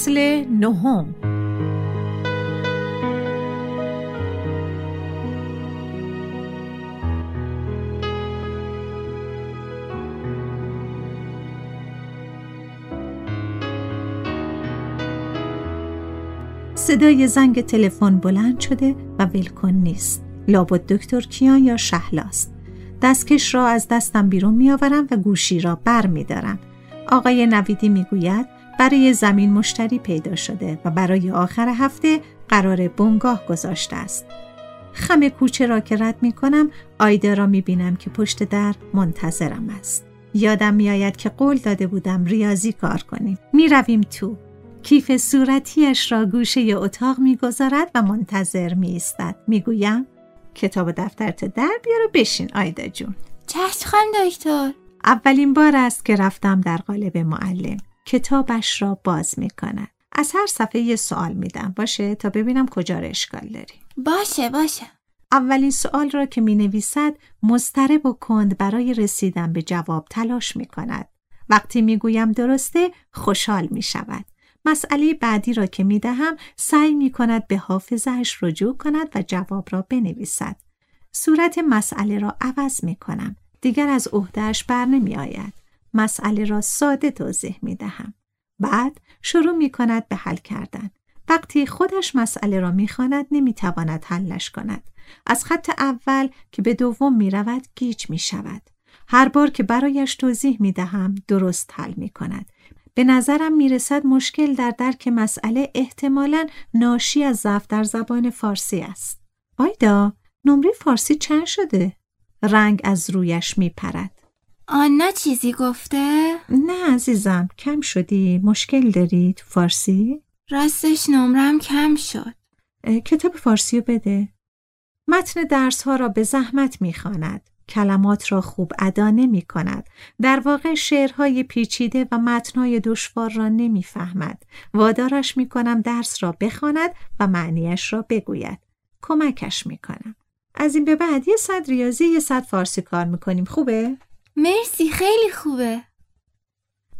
فصل نهم. صدای زنگ تلفن بلند شده و ولکن نیست. لابد دکتر کیان یا شهلاست. دستکش را از دستم بیرون میآورم و گوشی را بر می دارم. آقای نویدی می‌گوید برای زمین مشتری پیدا شده و برای آخر هفته قرار بنگاه گذاشته است. خم کوچه را که رد می کنم آیدا را می بینم که پشت در منتظرم است. یادم می آید که قول داده بودم ریاضی کار کنیم. می رویم تو. کیف صورتیش را گوشه اتاق می گذارد و منتظر می ایستد. می گویم کتاب و دفترت در بیار و بشین آیدا جون. چشم دکتر. اولین بار است که رفتم در قالب معلم. کتابش را باز می کند. از هر صفحه یه سوال میدم باشه تا ببینم کجا را اشکال داری. باشه باشه. اولین سوال را که می نویسد مضطرب و کند برای رسیدن به جواب تلاش می کند. وقتی می گویم درسته خوشحال می شود. مسئله بعدی را که می دهم سعی می کند به حافظش رجوع کند و جواب را بنویسد. صورت مسئله را عوض می کنم. دیگر از عهدهش بر نمی آید. مسئله را ساده توضیح می دهم. بعد شروع می کند به حل کردن. وقتی خودش مسئله را می خواند نمی تواند حلش کند. از خط اول که به دوم می رود گیج می شود. هر بار که برایش توضیح می دهم درست حل می کند. به نظرم می رسد مشکل در درک مسئله احتمالا ناشی از ضعف در زبان فارسی است. آیدا نمره فارسی چند شده؟ رنگ از رویش می پرد. آنا چیزی گفته؟ نه عزیزم کم شدی مشکل داری تو فارسی؟ راستش نمرم کم شد کتاب فارسی رو بده متن درس ها را به زحمت می‌خواند. کلمات را خوب ادا نمی کند. در واقع شعرهای پیچیده و متنهای دشوار را نمی‌فهمد. وادارش می کنم درس را بخواند و معنیش را بگوید. کمکش می کنم. از این به بعد یه صد ریاضی یه صد فارسی کار می‌کنیم خوبه؟ مرسی خیلی خوبه.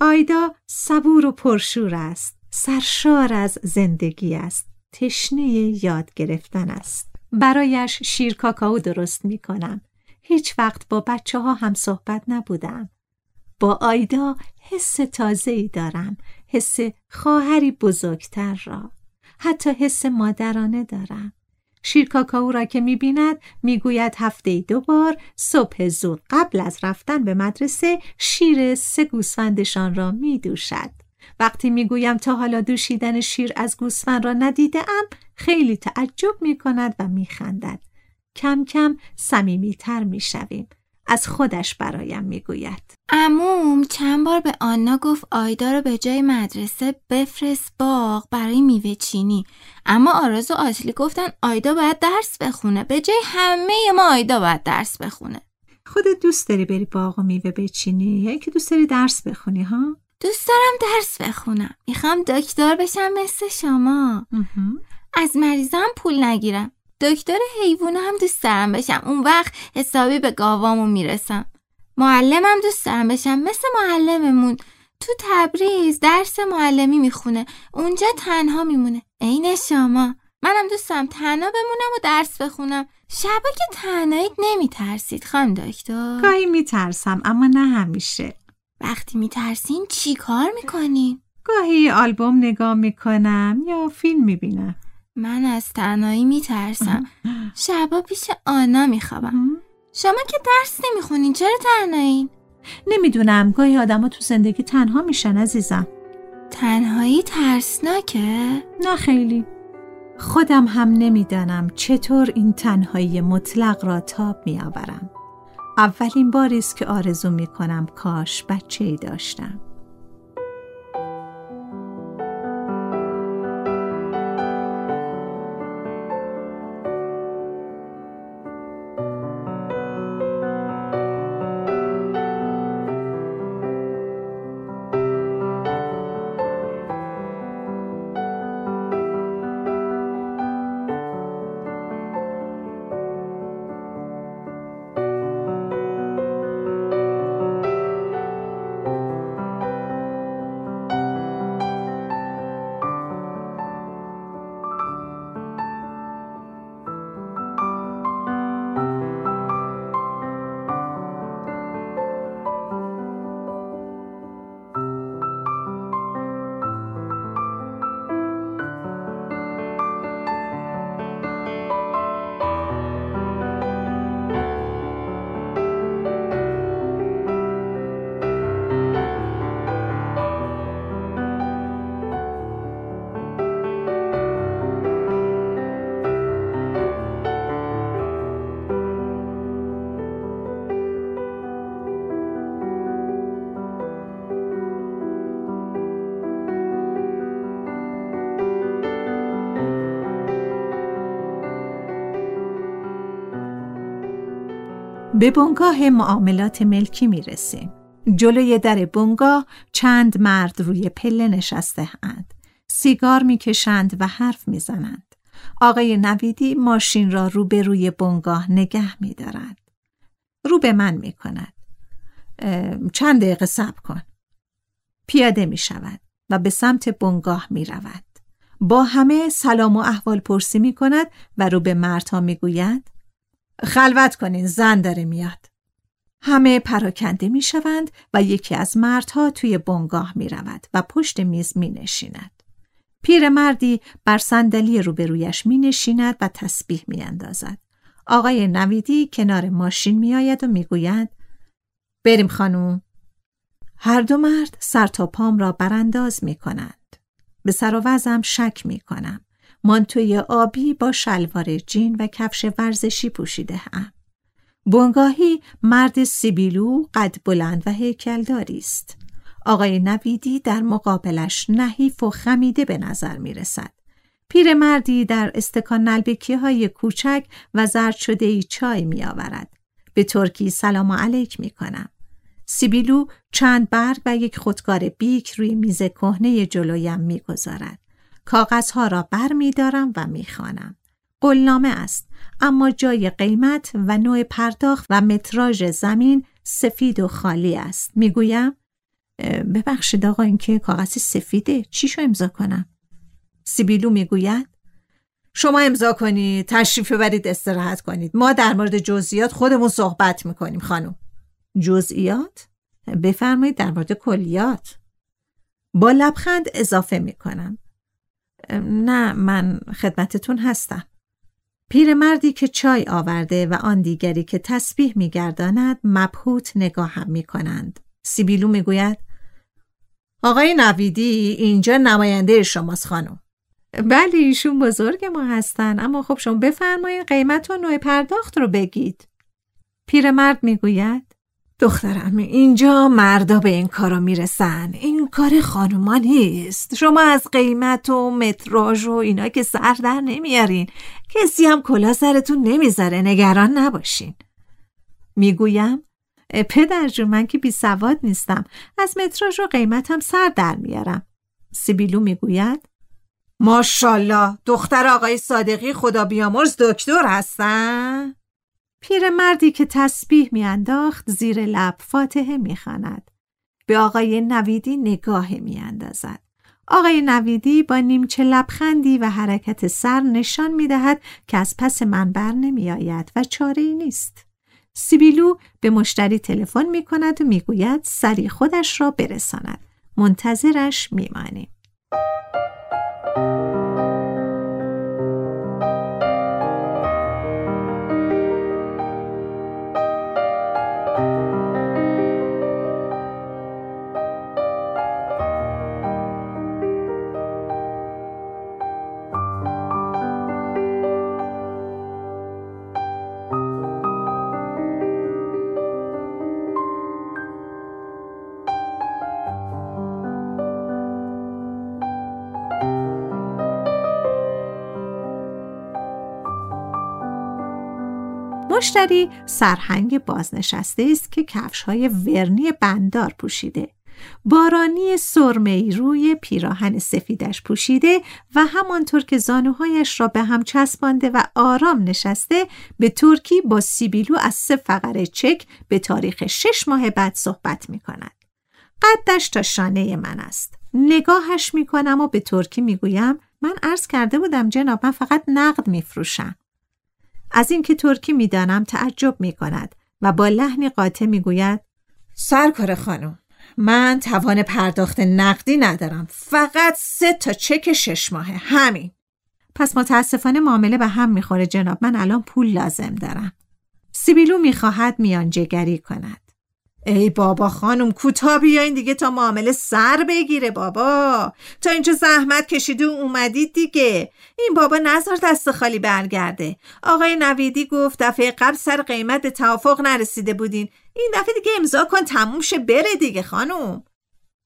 آیدا صبور و پرشور است. سرشار از زندگی است. تشنه یاد گرفتن است. برایش شیر کاکائو درست می کنم هیچ وقت با بچه ها هم صحبت نبودم. با آیدا حس تازه ای دارم. حس خواهری بزرگتر را. حتی حس مادرانه دارم. شیر کاکائو را که می‌بیند می‌گوید هفته دو بار صبح زود قبل از رفتن به مدرسه شیر سه گوسفندشان را میدوشد. وقتی می‌گویم تا حالا دوشیدن شیر از گوسفند را ندیده ام خیلی تعجب می کند و میخندد. کم کم صمیمیتر می‌شویم. از خودش برایم می‌گوید. اموم چند بار به آنا گفت آیدا رو به جای مدرسه بفرست باغ برای میوه چینی. اما آراز و آتلی گفتن آیدا باید درس بخونه. به جای همه ما آیدا باید درس بخونه. خودت دوست داری بری باغ و میوه بچینی؟ یا که دوست داری درس بخونی ها؟ دوست دارم درس بخونم. می‌خوام دکتر بشم مثل شما. از مریضم پول نگیرم. دکتر حیوانه هم دوست دارم بشم. اون وقت حسابی به گاوامو می‌رسم. معلمم دوست دارم بشم. مثل معلممون. تو تبریز درس معلمی می‌خونه. اونجا تنها میمونه. عین شما. منم دوستم تنها بمونم و درس بخونم. شبا که تنهاییت نمیترسید خانم دکتر. گاهی میترسم اما نه همیشه. وقتی میترسین چی کار می‌کنین؟ گاهی آلبوم نگاه می‌کنم یا فیلم می‌بینم. من از تنهایی میترسم. شبا پیش آنا میخوابم. شما که درس نمی‌خونین چرا تنهایین؟ نمی‌دونم. گاهی آدما تو زندگی تنها میشن عزیزم. تنهایی ترسناکه؟ نه خیلی. خودم هم نمی‌دانم چطور این تنهایی مطلق را تاب میآورم. اولین باری است که آرزو می‌کنم کاش بچه ای داشتم. به بنگاه معاملات ملکی می رسیم. جلوی در بنگاه چند مرد روی پله نشسته اند. سیگار می‌کشند و حرف می‌زنند. آقای نویدی ماشین را روبروی بنگاه نگه می دارد. رو به من می کند. چند دقیقه صبر کن. پیاده می شود و به سمت بنگاه می رود. با همه سلام و احوال پرسی می کند و رو به مردها می گوید خلوت کنین زن داره میاد. همه پراکنده می شوند و یکی از مردها توی بنگاه می رود و پشت میز می نشیند. پیرمردی بر صندلی روبرویش می نشیند و تسبیح می اندازد. آقای نویدی کنار ماشین می آید و می گوید بریم خانوم. هر دو مرد سر تا پام را برانداز می کنند. به سر و وزم شک می کنم. مانتوی آبی با شلوار جین و کفش ورزشی پوشیده هم. بنگاهی مرد سیبیلو قد بلند و هیکلداری است. آقای نویدی در مقابلش نحیف و خمیده به نظر می رسد. پیرمردی در استکان نلبکی های کوچک و زرد شده ای چای می آورد. به ترکی سلام علیک می کنم. سیبیلو چند برگ و یک خودکار بیک روی میز کهنه جلویم می گذارد. کاغذها را بر می دارم و می خانم. قلنامه است اما جای قیمت و نوع پرداخت و متراژ زمین سفید و خالی است. می گویم ببخشید آقا این که کاغذ سفیده چی شو امضا کنم؟ سیبیلو می گوید شما امضا کنید تشریف ببرید استراحت کنید ما در مورد جزئیات خودمون صحبت می‌کنیم خانم جزئیات بفرمایید در مورد کلیات با لبخند اضافه می‌کنم نه من خدمتتون هستم پیرمردی که چای آورده و آن دیگری که تسبیح میگرداند مبهوت نگاه هم می کنند. سیبیلو می‌گوید آقای نویدی اینجا نماینده شماست خانم. بله ایشون بزرگ ما هستن اما خب شما بفرمایید قیمت و نوع پرداخت رو بگید. پیرمرد می‌گوید دخترم اینجا مردا به این کارا می‌رسن. این کار خانوما نیست. شما از قیمت و متراژ و اینا که سر در نمیارین. کسی هم کلا سرتون نمی‌ذاره نگران نباشین. می‌گویم پدر جون من که بی سواد نیستم. از متراژ و قیمتم سر در میارم. سیبیلو می‌گوید ماشالله دختر آقای صادقی خدا بیامرز دکتر هستن؟ پیرمردی که تسبیح میانداخت زیر لب فاتحه می‌خواند. به آقای نویدی نگاه می اندازد. آقای نویدی با نیمچه لبخندی و حرکت سر نشان می دهد که از پس من بر نمی آید و چاره ای نیست. سیبیلو به مشتری تلفن می کند و می گوید سری خودش را برساند. منتظرش می مشتری سرهنگ بازنشسته است که کفش های ورنی بندار پوشیده. بارانی سرمه‌ای روی پیراهن سفیدش پوشیده و همانطور که زانوهایش را به هم چسبانده و آرام نشسته به ترکی با سیبیلو از سه فقره چک به تاریخ شش ماه بعد صحبت می کند. قدش تا شانه من است. نگاهش می کنم و به ترکی می گویم من عرض کرده بودم جناب من فقط نقد می فروشم. از اینکه ترکی می‌دانم تعجب می کند و با لحنی قاطع می گوید سرکار خانم من توان پرداخت نقدی ندارم. فقط سه تا چک شش ماهه. همین. پس متاسفانه معامله به هم می‌خوره جناب. من الان پول لازم دارم. سیبیلو می‌خواهد میان جگری کند. ای بابا خانم کوتا بیاین دیگه تا معامله سر بگیره بابا تا اینجا زحمت کشیدی و اومدید دیگه این بابا نظر دست خالی برگرده آقای نویدی گفت دفعه قبل سر قیمت به توافق نرسیده بودین این دفعه دیگه امضا کن تموم شه بره دیگه خانم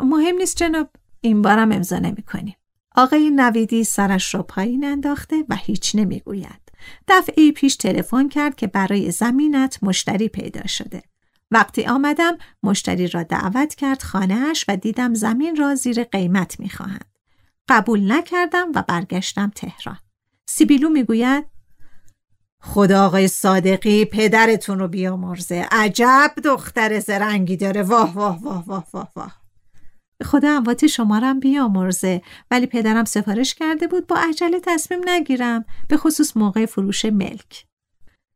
مهم نیست جناب این بارم امضا نمی کنیم. آقای نویدی سرش را پایین انداخته و هیچ نمی‌گوید. دفعه پیش تلفن کرد که برای زمینت مشتری پیدا شده. وقتی آمدم مشتری را دعوت کرد خانهاش و دیدم زمین را زیر قیمت می‌خواهند. قبول نکردم و برگشتم تهران. سیبیلو می‌گوید خدا آقای صادقی پدرتون رو بیامرزه. عجب دختر زرنگی داره. واه واه واه واه واه واه. خدا اموات شما رو بیامرزه. ولی پدرم سفارش کرده بود با عجله تصمیم نگیرم. به خصوص موقع فروش ملک.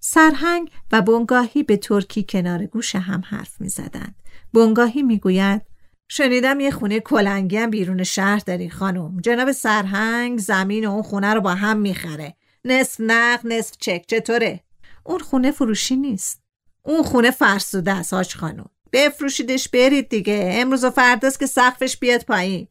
سرهنگ و بنگاهی به ترکی کنار گوش هم حرف می زدن. بنگاهی می گوید شنیدم یه خونه کلنگی هم بیرون شهر داری خانم. جناب سرهنگ زمین اون خونه رو با هم می‌خره. نصف نق نصف چک چطوره؟ اون خونه فروشی نیست. اون خونه فرسوده است هاش خانم. بفروشیدش برید دیگه. امروز و فرداست که سقفش بیاد پایین.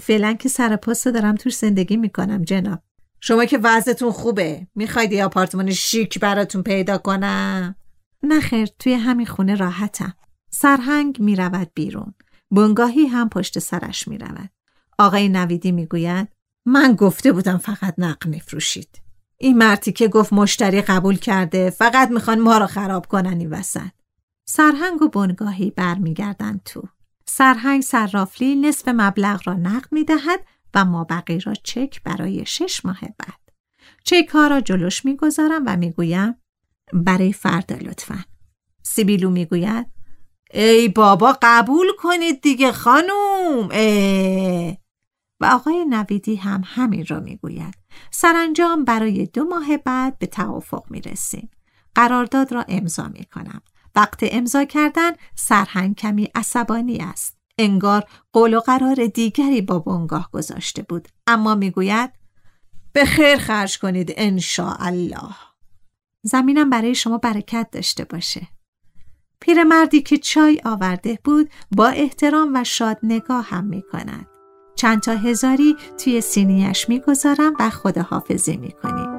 فعلا که سرپاس دارم توش زندگی می‌کنم جناب. شما که وضعتون خوبه. می‌خواید یه آپارتمان شیک براتون پیدا کنم؟ نه خیر توی همین خونه راحتم. سرهنگ می‌رود بیرون. بنگاهی هم پشت سرش می‌رود. آقای نویدی می‌گوید من گفته بودم فقط نق میفروشید. این مرتی که گفت مشتری قبول کرده فقط می‌خوان ما را خراب کنن این وسط. سرهنگ و بنگاهی برمیگردند تو. سرهنگ صرافلی نصف مبلغ را نقد می‌دهد و مابقی را چک برای شش ماه بعد. چک ها را جلوش می‌گذارم و می‌گویم برای فردا لطفا. سیبیلو می‌گوید ای بابا قبول کنید دیگه خانوم ای. و آقای نویدی هم همین را می‌گوید. سرانجام برای دو ماه بعد به توافق می‌رسیم. قرارداد را امضا می کنم. وقت امضا کردن سرهنگ کمی عصبانی است. انگار قول و قرار دیگری با بنگاه گذاشته بود اما می‌گوید به خیر خرج کنید الله زمینم برای شما برکت داشته باشه پیرمردی که چای آورده بود با احترام و شاد نگاه هم می کند. چند تا هزاری توی سینیش می‌گذارم و خداحافظی می کنیم.